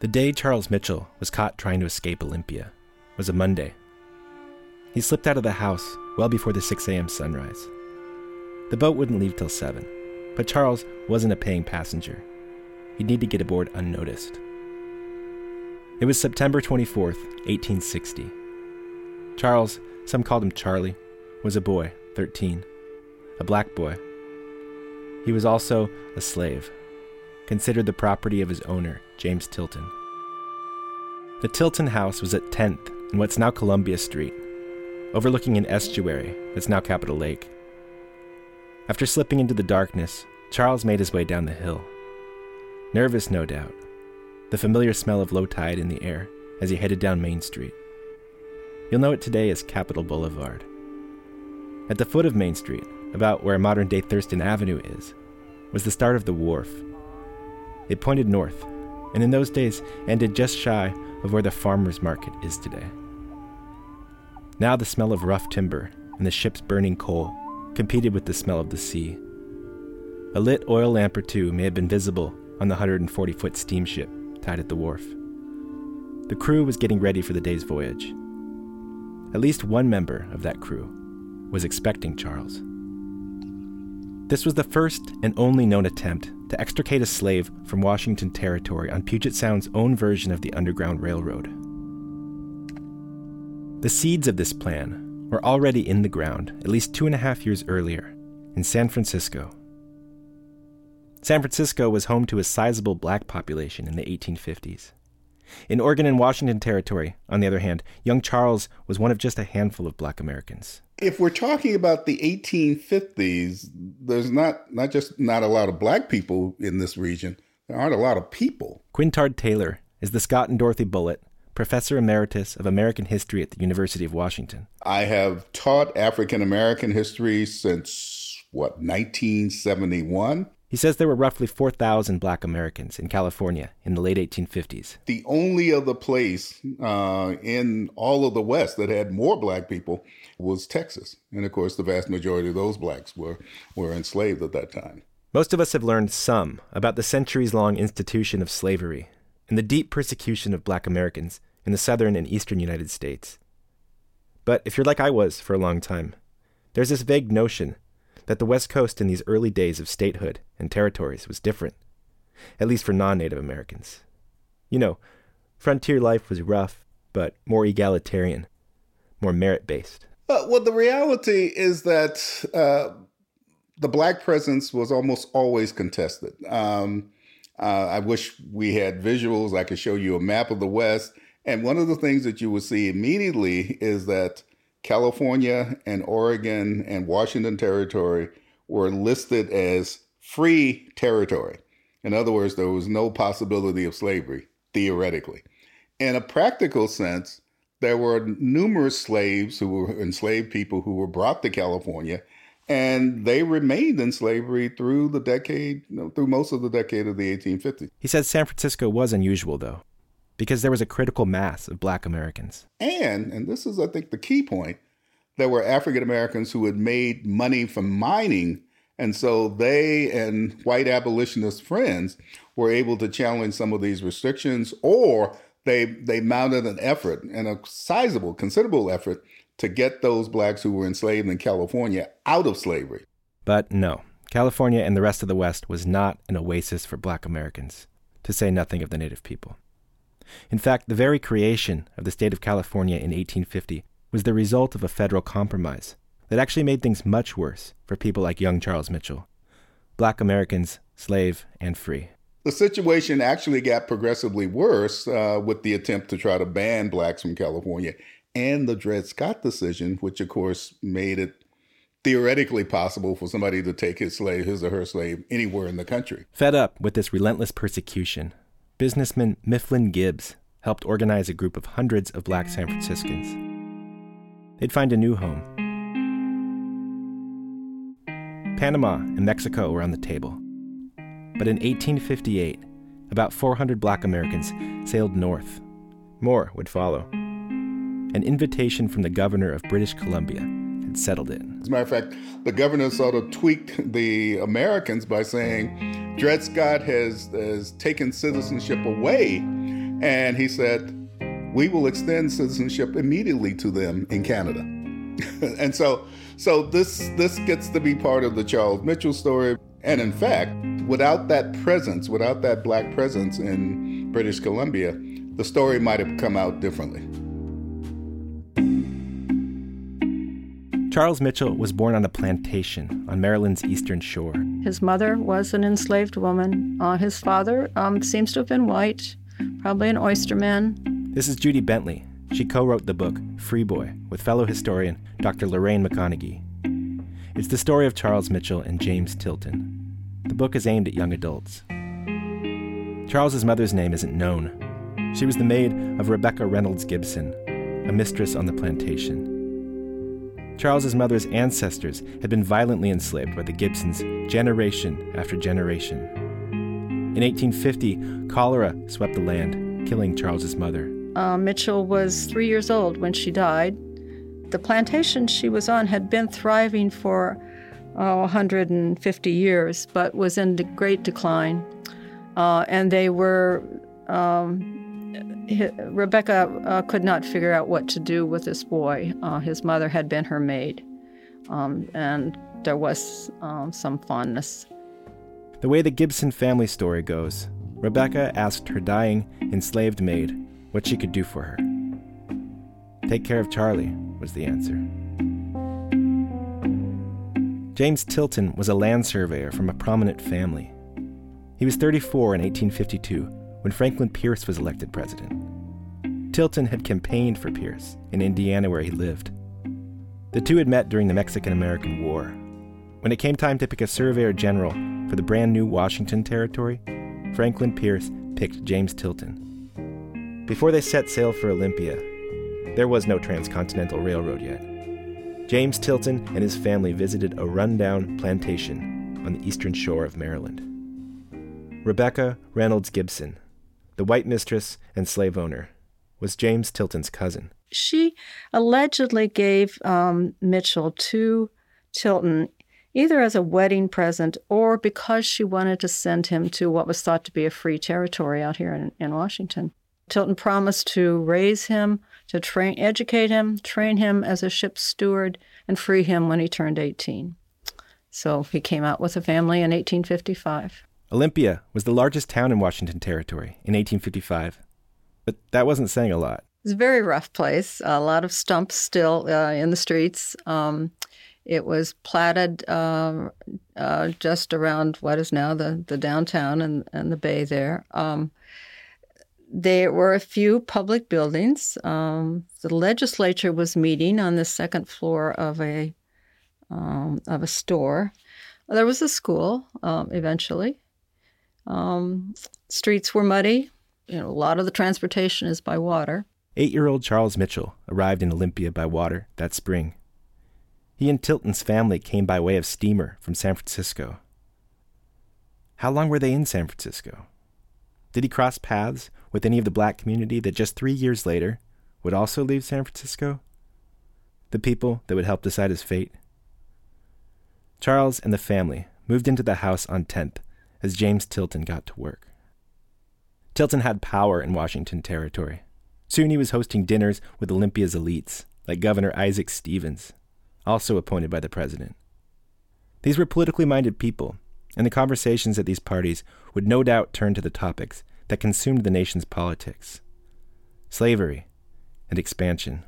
The day Charles Mitchell was caught trying to escape Olympia was a Monday. He slipped out of the house well before the 6 a.m. sunrise. The boat wouldn't leave till 7, but Charles wasn't a paying passenger. He'd need to get aboard unnoticed. It was September 24th, 1860. Charles, some called him Charlie, was a boy, 13, a black boy. He was also a slave, considered the property of his owner, James Tilton. The Tilton house was at 10th in what's now Columbia Street, overlooking an estuary that's now Capitol Lake. After slipping into the darkness, Charles made his way down the hill. Nervous, no doubt, the familiar smell of low tide in the air as he headed down Main Street. You'll know it today as Capitol Boulevard. At the foot of Main Street, about where modern day Thurston Avenue is, was the start of the wharf. It pointed north, and in those days ended just shy of where the farmer's market is today. Now the smell of rough timber and the ship's burning coal competed with the smell of the sea. A lit oil lamp or two may have been visible on the 140 foot steamship tied at the wharf. The crew was getting ready for the day's voyage. At least one member of that crew was expecting Charles. This was the first and only known attempt to extricate a slave from Washington Territory on Puget Sound's own version of the Underground Railroad. The seeds of this plan were already in the ground at least two and a half years earlier in San Francisco. San Francisco was home to a sizable black population in the 1850s. In Oregon and Washington Territory, on the other hand, young Charles was one of just a handful of black Americans. If we're talking about the 1850s, there's not, not just not a lot of black people in this region, there aren't a lot of people. Quintard Taylor is the Scott and Dorothy Bullitt Professor Emeritus of American History at the University of Washington. I have taught African American history since, what, 1971? He says there were roughly 4,000 black Americans in California in the late 1850s. The only other place uh, in all of the West that had more black people was Texas. And of course, the vast majority of those blacks were, were enslaved at that time. Most of us have learned some about the centuries long institution of slavery and the deep persecution of black Americans in the southern and eastern United States. But if you're like I was for a long time, there's this vague notion that the West Coast in these early days of statehood and territories was different, at least for non Native Americans. You know, frontier life was rough, but more egalitarian, more merit based. Uh, well, the reality is that uh, the black presence was almost always contested. Um, uh, I wish we had visuals. I could show you a map of the West. And one of the things that you would see immediately is that California and Oregon and Washington Territory were listed as free territory. In other words, there was no possibility of slavery, theoretically. In a practical sense, there were numerous slaves who were enslaved people who were brought to California, and they remained in slavery through the decade, you know, through most of the decade of the 1850s. He says San Francisco was unusual, though because there was a critical mass of black Americans. And, and this is, I think, the key point, there were African Americans who had made money from mining. And so they and white abolitionist friends were able to challenge some of these restrictions, or they, they mounted an effort and a sizable, considerable effort to get those blacks who were enslaved in California out of slavery. But no, California and the rest of the West was not an oasis for black Americans, to say nothing of the native people. In fact, the very creation of the state of California in 1850 was the result of a federal compromise that actually made things much worse for people like young Charles Mitchell. Black Americans, slave and free. The situation actually got progressively worse uh, with the attempt to try to ban blacks from California and the Dred Scott decision, which of course made it theoretically possible for somebody to take his slave, his or her slave, anywhere in the country. Fed up with this relentless persecution, businessman Mifflin Gibbs helped organize a group of hundreds of black San Franciscans. They'd find a new home. Panama and Mexico were on the table. But in 1858, about 400 black Americans sailed north. More would follow. An invitation from the governor of British Columbia settled in. As a matter of fact, the governor sort of tweaked the Americans by saying Dred Scott has, has taken citizenship away, And he said, we will extend citizenship immediately to them in Canada. and so so this this gets to be part of the Charles Mitchell story. And in fact, without that presence, without that black presence in British Columbia, the story might have come out differently. Charles Mitchell was born on a plantation on Maryland's eastern shore. His mother was an enslaved woman. Uh, his father um, seems to have been white, probably an oysterman. This is Judy Bentley. She co wrote the book Free Boy with fellow historian Dr. Lorraine McConaghy. It's the story of Charles Mitchell and James Tilton. The book is aimed at young adults. Charles's mother's name isn't known. She was the maid of Rebecca Reynolds Gibson, a mistress on the plantation. Charles's mother's ancestors had been violently enslaved by the Gibsons generation after generation. In 1850, cholera swept the land, killing Charles's mother. Uh, Mitchell was three years old when she died. The plantation she was on had been thriving for oh, 150 years, but was in great decline. Uh, and they were um, Rebecca uh, could not figure out what to do with this boy. Uh, his mother had been her maid, um, and there was um, some fondness. The way the Gibson family story goes, Rebecca asked her dying enslaved maid what she could do for her. Take care of Charlie, was the answer. James Tilton was a land surveyor from a prominent family. He was 34 in 1852 when Franklin Pierce was elected president. Tilton had campaigned for Pierce in Indiana, where he lived. The two had met during the Mexican American War. When it came time to pick a surveyor general for the brand new Washington Territory, Franklin Pierce picked James Tilton. Before they set sail for Olympia, there was no transcontinental railroad yet. James Tilton and his family visited a rundown plantation on the eastern shore of Maryland. Rebecca Reynolds Gibson the white mistress and slave owner, was James Tilton's cousin. She allegedly gave um, Mitchell to Tilton either as a wedding present or because she wanted to send him to what was thought to be a free territory out here in, in Washington. Tilton promised to raise him, to train, educate him, train him as a ship's steward, and free him when he turned 18. So he came out with a family in 1855. Olympia was the largest town in Washington Territory in 1855, but that wasn't saying a lot. It's a very rough place, a lot of stumps still uh, in the streets. Um, it was platted uh, uh, just around what is now the, the downtown and, and the bay there. Um, there were a few public buildings. Um, the legislature was meeting on the second floor of a um, of a store. There was a school um, eventually, um, streets were muddy. You know, a lot of the transportation is by water. Eight year old Charles Mitchell arrived in Olympia by water that spring. He and Tilton's family came by way of steamer from San Francisco. How long were they in San Francisco? Did he cross paths with any of the black community that just three years later would also leave San Francisco? The people that would help decide his fate? Charles and the family moved into the house on 10th as James Tilton got to work. Tilton had power in Washington Territory. Soon he was hosting dinners with Olympia's elites, like Governor Isaac Stevens, also appointed by the president. These were politically minded people, and the conversations at these parties would no doubt turn to the topics that consumed the nation's politics slavery and expansion.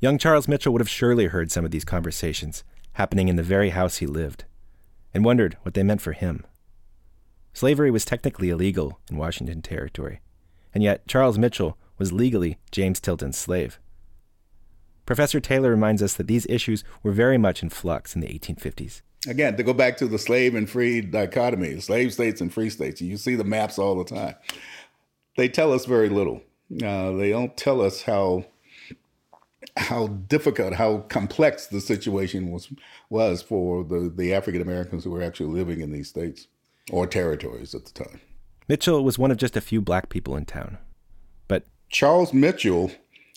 Young Charles Mitchell would have surely heard some of these conversations happening in the very house he lived and wondered what they meant for him. Slavery was technically illegal in Washington Territory, and yet Charles Mitchell was legally James Tilton's slave. Professor Taylor reminds us that these issues were very much in flux in the 1850s. Again, to go back to the slave and free dichotomy, slave states and free states, you see the maps all the time. They tell us very little. Uh, they don't tell us how how difficult, how complex the situation was was for the, the African Americans who were actually living in these states or territories at the time. Mitchell was one of just a few black people in town. But Charles Mitchell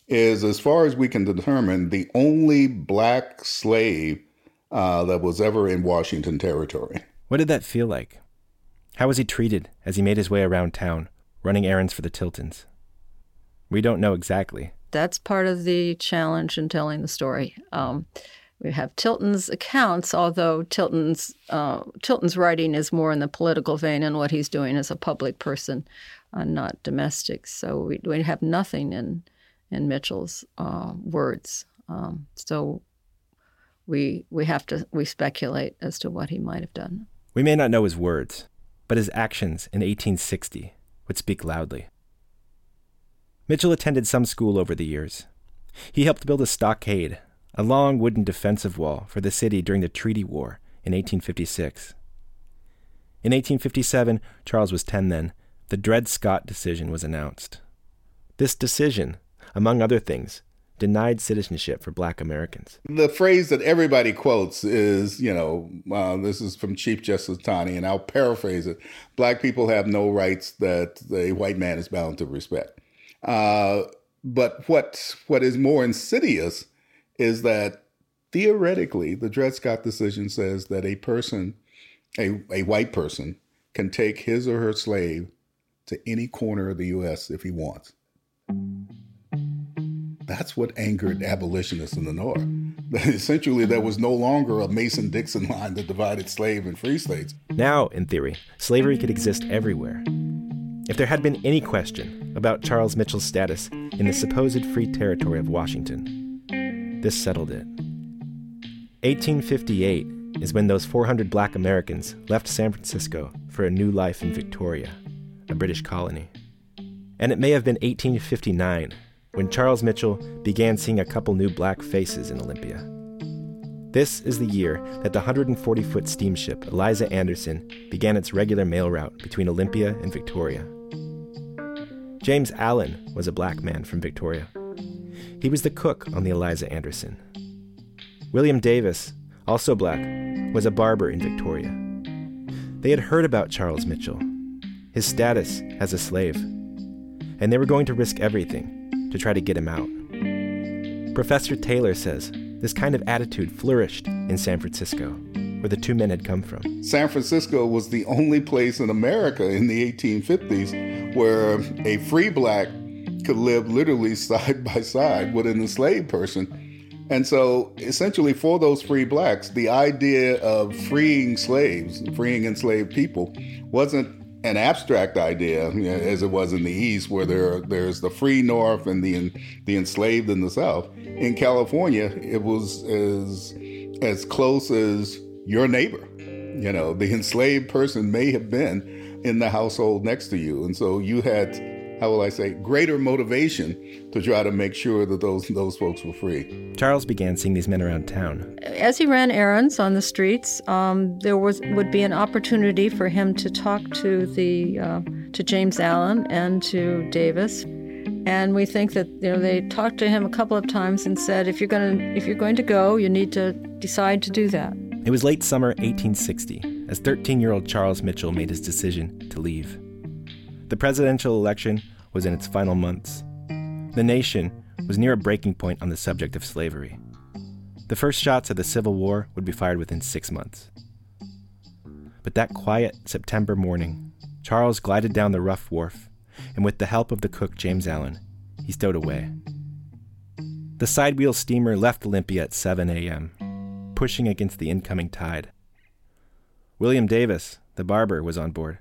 is, as far as we can determine, the only black slave uh, that was ever in Washington Territory. What did that feel like? How was he treated as he made his way around town, running errands for the Tiltons. We don't know exactly. That's part of the challenge in telling the story. Um, we have Tilton's accounts, although Tilton's uh, Tilton's writing is more in the political vein and what he's doing as a public person, uh, not domestic. So we, we have nothing in in Mitchell's uh, words. Um, so we we have to we speculate as to what he might have done. We may not know his words, but his actions in 1860 would speak loudly. Mitchell attended some school over the years. He helped build a stockade, a long wooden defensive wall for the city during the Treaty War in 1856. In 1857, Charles was 10 then, the Dred Scott decision was announced. This decision, among other things, denied citizenship for black Americans. The phrase that everybody quotes is, you know, uh, this is from Chief Justice Taney, and I'll paraphrase it Black people have no rights that a white man is bound to respect. Uh, but what what is more insidious is that theoretically, the Dred Scott decision says that a person, a, a white person, can take his or her slave to any corner of the U.S. if he wants. That's what angered abolitionists in the North. Essentially, there was no longer a Mason Dixon line that divided slave and free states. Now, in theory, slavery could exist everywhere. If there had been any question about Charles Mitchell's status in the supposed free territory of Washington, this settled it. 1858 is when those 400 black Americans left San Francisco for a new life in Victoria, a British colony. And it may have been 1859 when Charles Mitchell began seeing a couple new black faces in Olympia. This is the year that the 140 foot steamship Eliza Anderson began its regular mail route between Olympia and Victoria. James Allen was a black man from Victoria. He was the cook on the Eliza Anderson. William Davis, also black, was a barber in Victoria. They had heard about Charles Mitchell, his status as a slave, and they were going to risk everything to try to get him out. Professor Taylor says this kind of attitude flourished in San Francisco, where the two men had come from. San Francisco was the only place in America in the 1850s where a free black could live literally side by side with an enslaved person. And so, essentially, for those free blacks, the idea of freeing slaves, freeing enslaved people, wasn't an abstract idea as it was in the East, where there there's the free North and the the enslaved in the South. In California, it was as as close as your neighbor. You know, the enslaved person may have been in the household next to you, and so you had how will I say, greater motivation to try to make sure that those those folks were free. Charles began seeing these men around town. As he ran errands on the streets, um, there was would be an opportunity for him to talk to the uh, to James Allen and to Davis. And we think that you know they talked to him a couple of times and said, if you're going to if you're going to go, you need to decide to do that. It was late summer 1860 as 13-year-old Charles Mitchell made his decision to leave. The presidential election was in its final months. The nation was near a breaking point on the subject of slavery. The first shots of the Civil War would be fired within six months. But that quiet September morning, Charles glided down the rough wharf, and with the help of the cook James Allen, he stowed away. The sidewheel steamer left Olympia at 7 a.m., pushing against the incoming tide. William Davis, the barber, was on board.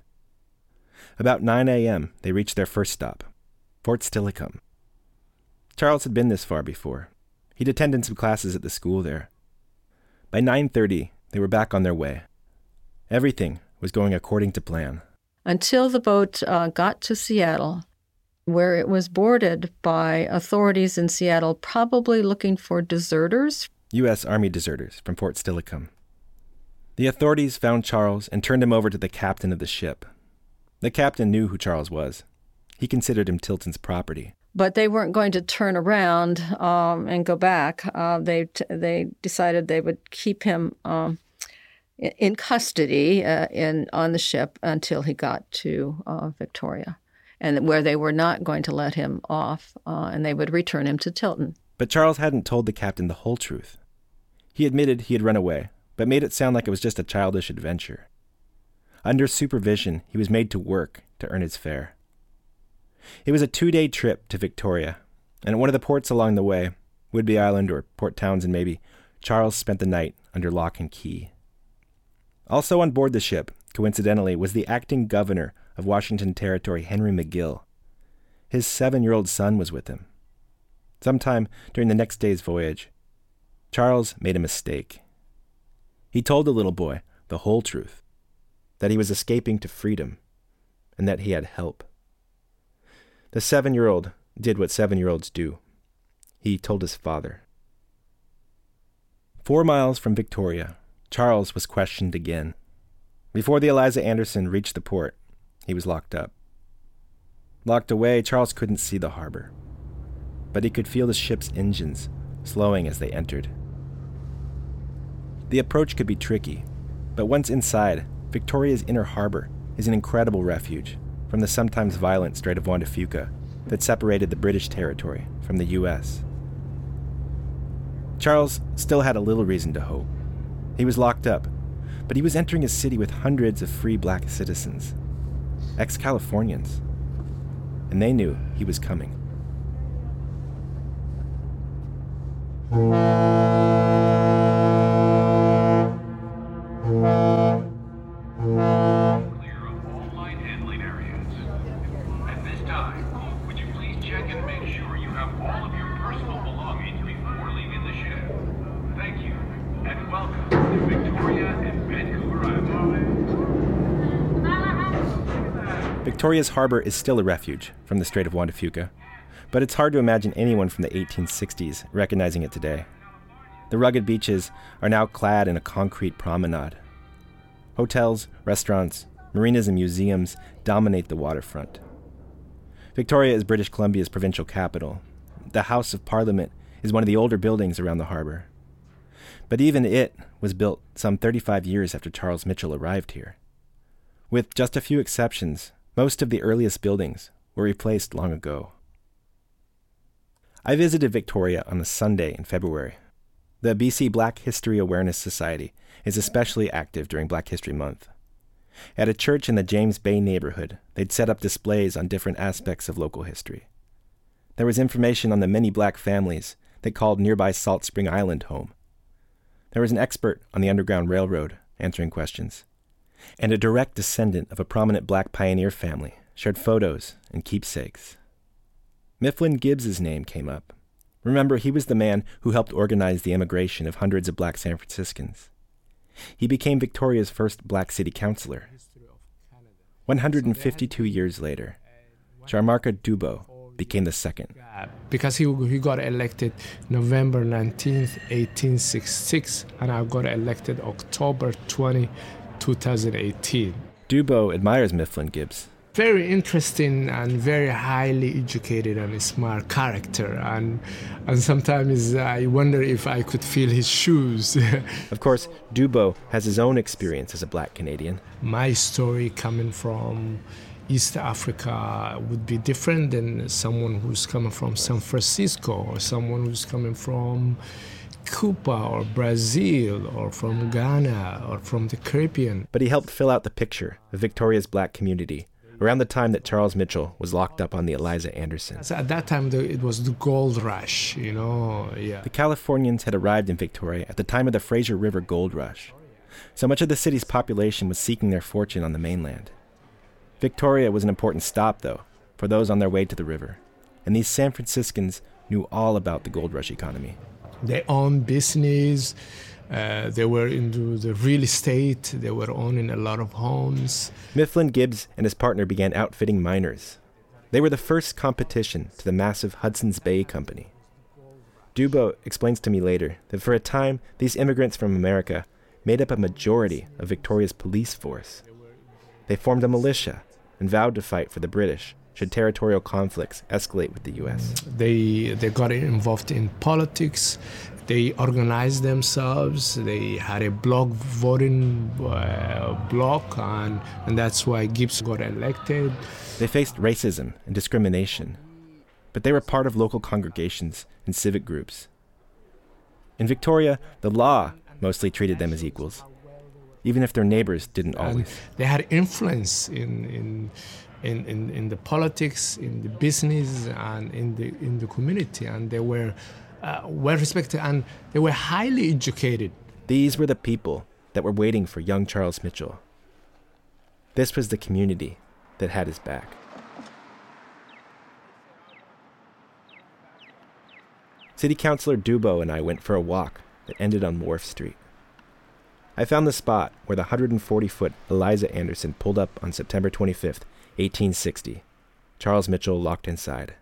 About 9 a.m., they reached their first stop, Fort Steilacoom. Charles had been this far before. He'd attended some classes at the school there. By 9:30, they were back on their way. Everything was going according to plan. Until the boat uh, got to Seattle, where it was boarded by authorities in Seattle, probably looking for deserters. U.S. Army deserters from Fort Steilacoom. The authorities found Charles and turned him over to the captain of the ship, the captain knew who Charles was. He considered him Tilton's property. But they weren't going to turn around um, and go back. Uh, they t- they decided they would keep him um, in custody uh, in on the ship until he got to uh, Victoria, and where they were not going to let him off, uh, and they would return him to Tilton. But Charles hadn't told the captain the whole truth. He admitted he had run away, but made it sound like it was just a childish adventure. Under supervision, he was made to work to earn his fare. It was a two day trip to Victoria, and at one of the ports along the way, Whidbey Island or Port Townsend maybe, Charles spent the night under lock and key. Also on board the ship, coincidentally, was the acting governor of Washington Territory, Henry McGill. His seven year old son was with him. Sometime during the next day's voyage, Charles made a mistake. He told the little boy the whole truth that he was escaping to freedom and that he had help. The seven year old did what seven year olds do he told his father. Four miles from Victoria, Charles was questioned again. Before the Eliza Anderson reached the port, he was locked up. Locked away, Charles couldn't see the harbor, but he could feel the ship's engines slowing as they entered. The approach could be tricky, but once inside, Victoria's inner harbor is an incredible refuge from the sometimes violent Strait of Juan de Fuca that separated the British territory from the U.S. Charles still had a little reason to hope. He was locked up, but he was entering a city with hundreds of free black citizens, ex Californians, and they knew he was coming. Victoria's harbor is still a refuge from the Strait of Juan de Fuca, but it's hard to imagine anyone from the 1860s recognizing it today. The rugged beaches are now clad in a concrete promenade. Hotels, restaurants, marinas, and museums dominate the waterfront. Victoria is British Columbia's provincial capital. The House of Parliament is one of the older buildings around the harbor. But even it was built some 35 years after Charles Mitchell arrived here. With just a few exceptions, most of the earliest buildings were replaced long ago. I visited Victoria on a Sunday in February. The BC Black History Awareness Society is especially active during Black History Month. At a church in the James Bay neighborhood, they'd set up displays on different aspects of local history. There was information on the many black families that called nearby Salt Spring Island home. There was an expert on the Underground Railroad answering questions and a direct descendant of a prominent black pioneer family, shared photos and keepsakes. Mifflin Gibbs's name came up. Remember, he was the man who helped organize the emigration of hundreds of black San Franciscans. He became Victoria's first black city councilor. 152 years later, Sharmarke Dubow became the second. Because he, he got elected November 19th, 1866, and I got elected October 20, 2018. Dubow admires Mifflin Gibbs. Very interesting and very highly educated and smart character, and and sometimes I wonder if I could feel his shoes. of course, Dubow has his own experience as a black Canadian. My story coming from East Africa would be different than someone who's coming from San Francisco or someone who's coming from Cuba or Brazil or from Ghana or from the Caribbean. But he helped fill out the picture of Victoria's black community around the time that Charles Mitchell was locked up on the Eliza Anderson. So at that time, it was the gold rush, you know. Yeah. The Californians had arrived in Victoria at the time of the Fraser River gold rush. So much of the city's population was seeking their fortune on the mainland. Victoria was an important stop, though, for those on their way to the river. And these San Franciscans knew all about the gold rush economy their own business. Uh, they were into the real estate. They were owning a lot of homes. Mifflin Gibbs and his partner began outfitting miners. They were the first competition to the massive Hudson's Bay Company. Dubow explains to me later that for a time, these immigrants from America made up a majority of Victoria's police force. They formed a militia and vowed to fight for the British should territorial conflicts escalate with the U.S. They they got involved in politics. They organized themselves. They had a block voting uh, block, and, and that's why Gibbs got elected. They faced racism and discrimination, but they were part of local congregations and civic groups. In Victoria, the law mostly treated them as equals, even if their neighbors didn't always. And they had influence in, in in, in, in the politics, in the business, and in the in the community, and they were uh, well respected and they were highly educated. These were the people that were waiting for young Charles Mitchell. This was the community that had his back. City Councilor Dubow and I went for a walk that ended on Wharf Street. I found the spot where the 140 foot Eliza Anderson pulled up on September 25th, 1860, Charles Mitchell locked inside.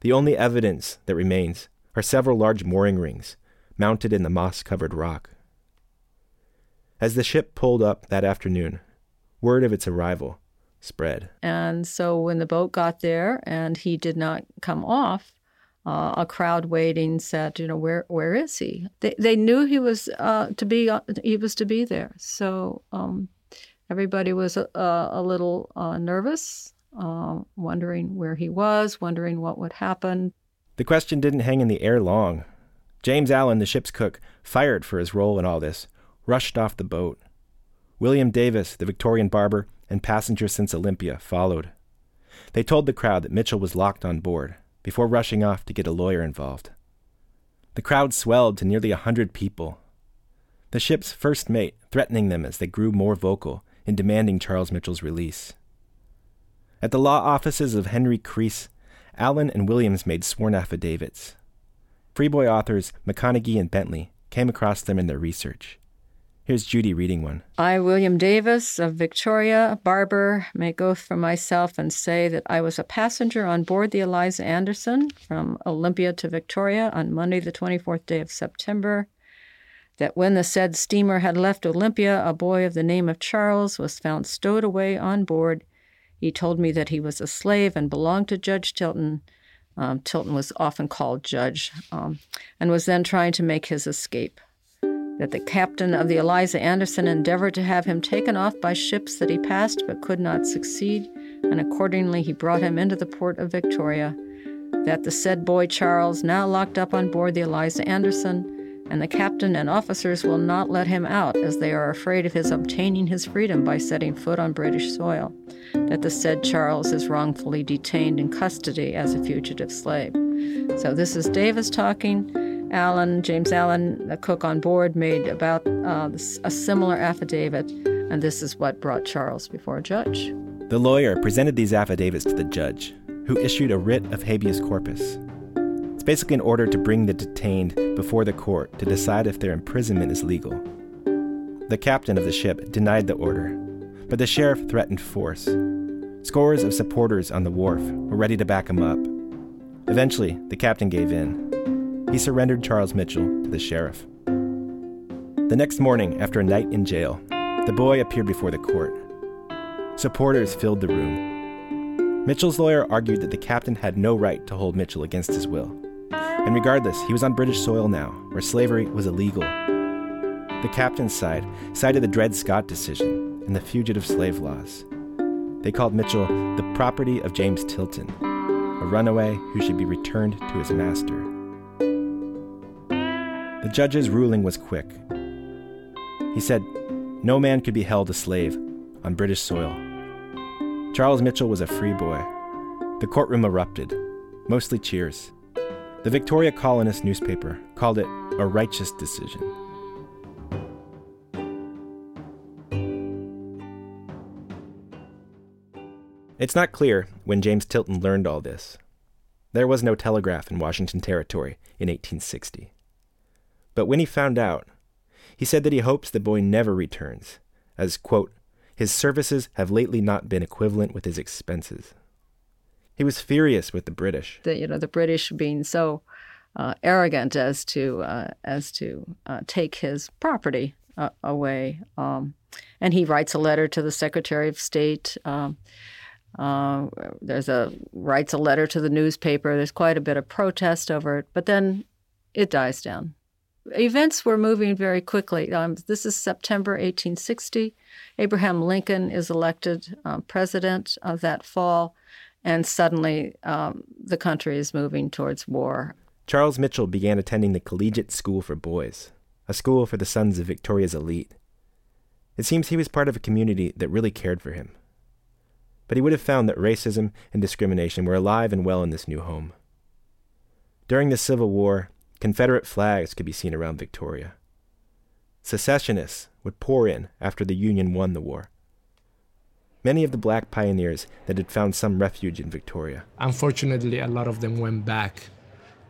The only evidence that remains are several large mooring rings mounted in the moss covered rock. As the ship pulled up that afternoon, word of its arrival spread. And so when the boat got there and he did not come off, uh, a crowd waiting said, "You know, where where is he?" They they knew he was uh, to be uh, he was to be there. So um, everybody was a, a little uh, nervous, uh, wondering where he was, wondering what would happen. The question didn't hang in the air long. James Allen, the ship's cook, fired for his role in all this, rushed off the boat. William Davis, the Victorian barber and passenger since Olympia, followed. They told the crowd that Mitchell was locked on board before rushing off to get a lawyer involved. The crowd swelled to nearly a hundred people. The ship's first mate threatening them as they grew more vocal in demanding Charles Mitchell's release. At the law offices of Henry Crease, Allen and Williams made sworn affidavits. Freeboy authors McConaghy and Bentley came across them in their research. Here's Judy reading one. I, William Davis of Victoria, barber, make oath for myself and say that I was a passenger on board the Eliza Anderson from Olympia to Victoria on Monday, the 24th day of September. That when the said steamer had left Olympia, a boy of the name of Charles was found stowed away on board. He told me that he was a slave and belonged to Judge Tilton. Um, Tilton was often called Judge, um, and was then trying to make his escape that the captain of the Eliza Anderson endeavored to have him taken off by ships that he passed but could not succeed, and accordingly he brought him into the port of Victoria. That the said boy Charles, now locked up on board the Eliza Anderson, and the captain and officers will not let him out, as they are afraid of his obtaining his freedom by setting foot on British soil. That the said Charles is wrongfully detained in custody as a fugitive slave. So this is Davis talking. Allen, James Allen, the cook on board, made about uh, a similar affidavit, and this is what brought Charles before a judge. The lawyer presented these affidavits to the judge, who issued a writ of habeas corpus. It's basically an order to bring the detained before the court to decide if their imprisonment is legal. The captain of the ship denied the order, but the sheriff threatened force. Scores of supporters on the wharf were ready to back him up. Eventually, the captain gave in he surrendered Charles Mitchell to the sheriff. The next morning, after a night in jail, the boy appeared before the court. Supporters filled the room. Mitchell's lawyer argued that the captain had no right to hold Mitchell against his will. And regardless, he was on British soil now, where slavery was illegal. The captain's side cited the Dred Scott decision and the fugitive slave laws. They called Mitchell the property of James Tilton, a runaway who should be returned to his master. The judge's ruling was quick. He said, No man could be held a slave on British soil. Charles Mitchell was a free boy. The courtroom erupted, mostly cheers. The Victoria Colonist newspaper called it a righteous decision. It's not clear when James Tilton learned all this. There was no telegraph in Washington Territory in 1860. But when he found out, he said that he hopes the boy never returns, as, quote, his services have lately not been equivalent with his expenses. He was furious with the British. The, you know, the British being so uh, arrogant as to uh, as to uh, take his property uh, away. Um, and he writes a letter to the Secretary of State. Um, uh, there's a writes a letter to the newspaper. There's quite a bit of protest over it, but then it dies down events were moving very quickly. Um, this is September 1860. Abraham Lincoln is elected um, president that fall, and suddenly um, the country is moving towards war. Charles Mitchell began attending the Collegiate School for Boys, a school for the sons of Victoria's elite. It seems he was part of a community that really cared for him. but he would have found that racism and discrimination were alive and well in this new home. During the Civil War, Confederate flags could be seen around Victoria. Secessionists would pour in after the Union won the war. Many of the black pioneers that had found some refuge in Victoria. Unfortunately, a lot of them went back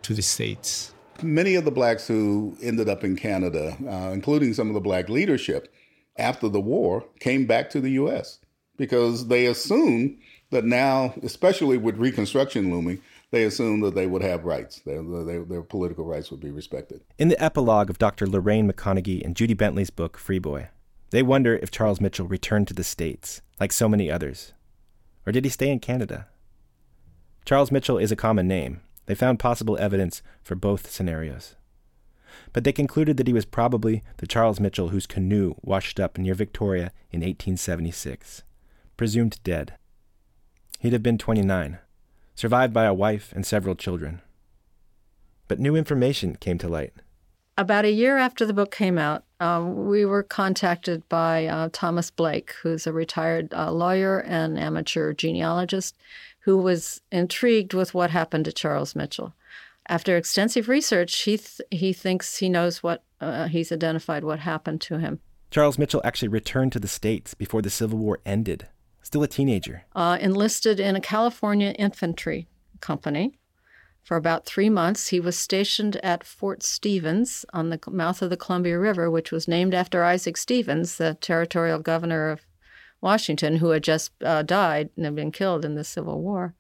to the States. Many of the blacks who ended up in Canada, uh, including some of the black leadership after the war, came back to the U.S. because they assumed that now, especially with Reconstruction looming, they assumed that they would have rights. Their, their, their, political rights would be respected. In the epilogue of Dr. Lorraine McConaghy and Judy Bentley's book, Free Boy, they wonder if Charles Mitchell returned to the States, like so many others. Or did he stay in Canada? Charles Mitchell is a common name. They found possible evidence for both scenarios. But they concluded that he was probably the Charles Mitchell whose canoe washed up near Victoria in 1876, presumed dead. He'd have been 29 survived by a wife and several children. But new information came to light. About a year after the book came out, uh, we were contacted by uh, Thomas Blake, who's a retired uh, lawyer and amateur genealogist, who was intrigued with what happened to Charles Mitchell. After extensive research, he th- he thinks he knows what uh, he's identified what happened to him. Charles Mitchell actually returned to the states before the Civil War ended still a teenager. Uh, enlisted in a California infantry company for about three months. He was stationed at Fort Stevens on the mouth of the Columbia River, which was named after Isaac Stevens, the territorial governor of Washington, who had just uh, died and had been killed in the Civil War.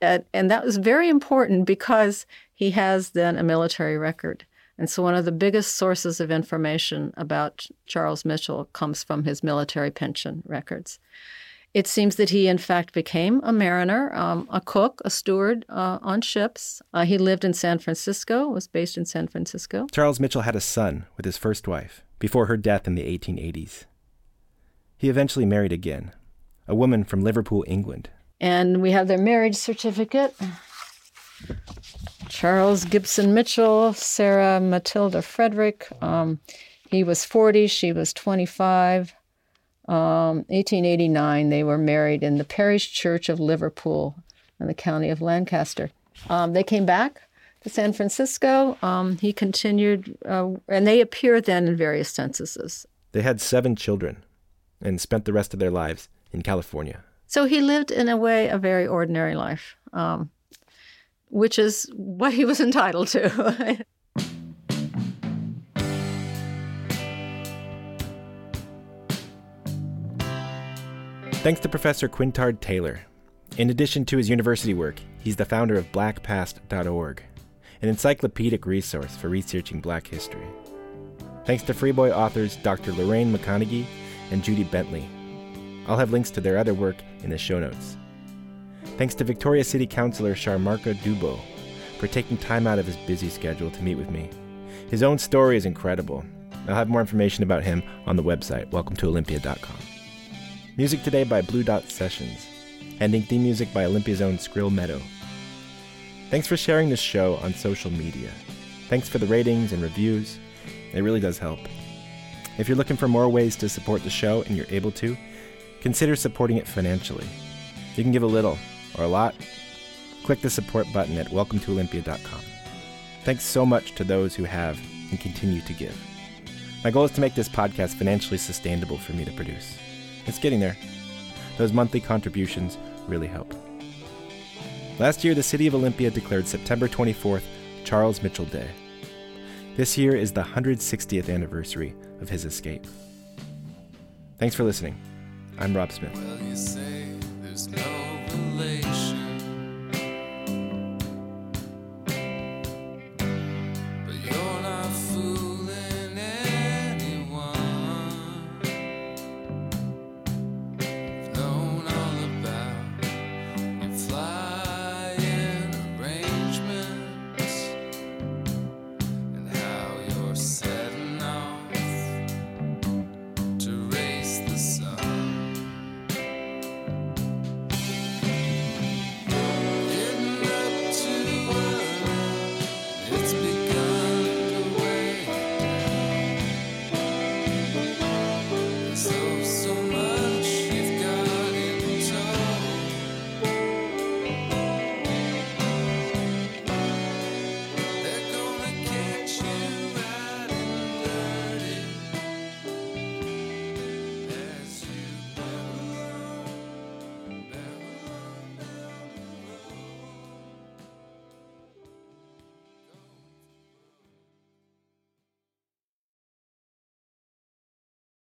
And, and that was very important because he has then a military record. And so, one of the biggest sources of information about Charles Mitchell comes from his military pension records. It seems that he, in fact, became a mariner, um, a cook, a steward uh, on ships. Uh, he lived in San Francisco, was based in San Francisco. Charles Mitchell had a son with his first wife before her death in the 1880s. He eventually married again, a woman from Liverpool, England. And we have their marriage certificate. Charles Gibson Mitchell, Sarah Matilda Frederick. Um, he was 40, she was 25. Um, 1889, they were married in the parish church of Liverpool in the county of Lancaster. Um, they came back to San Francisco. Um, he continued, uh, and they appear then in various censuses. They had seven children and spent the rest of their lives in California. So he lived, in a way, a very ordinary life, um, which is what he was entitled to. Thanks to Professor Quintard Taylor. In addition to his university work, he's the founder of blackpast.org, an encyclopedic resource for researching black history. Thanks to Freeboy authors Dr. Lorraine McConaghy and Judy Bentley. I'll have links to their other work in the show notes. Thanks to Victoria City Councilor Sharmarke Dubow for taking time out of his busy schedule to meet with me. His own story is incredible. I'll have more information about him on the website, welcometoolympia.com. Music today by Blue Dot Sessions. Ending theme music by Olympia's own Skrill Meadow. Thanks for sharing this show on social media. Thanks for the ratings and reviews. It really does help. If you're looking for more ways to support the show and you're able to, consider supporting it financially. You can give a little or a lot. Click the support button at welcometoolympia.com. Thanks so much to those who have and continue to give. My goal is to make this podcast financially sustainable for me to produce. It's getting there. Those monthly contributions really help. Last year, the city of Olympia declared September 24th Charles Mitchell Day. This year is the 160th anniversary of his escape. Thanks for listening. I'm Rob Smith. Well,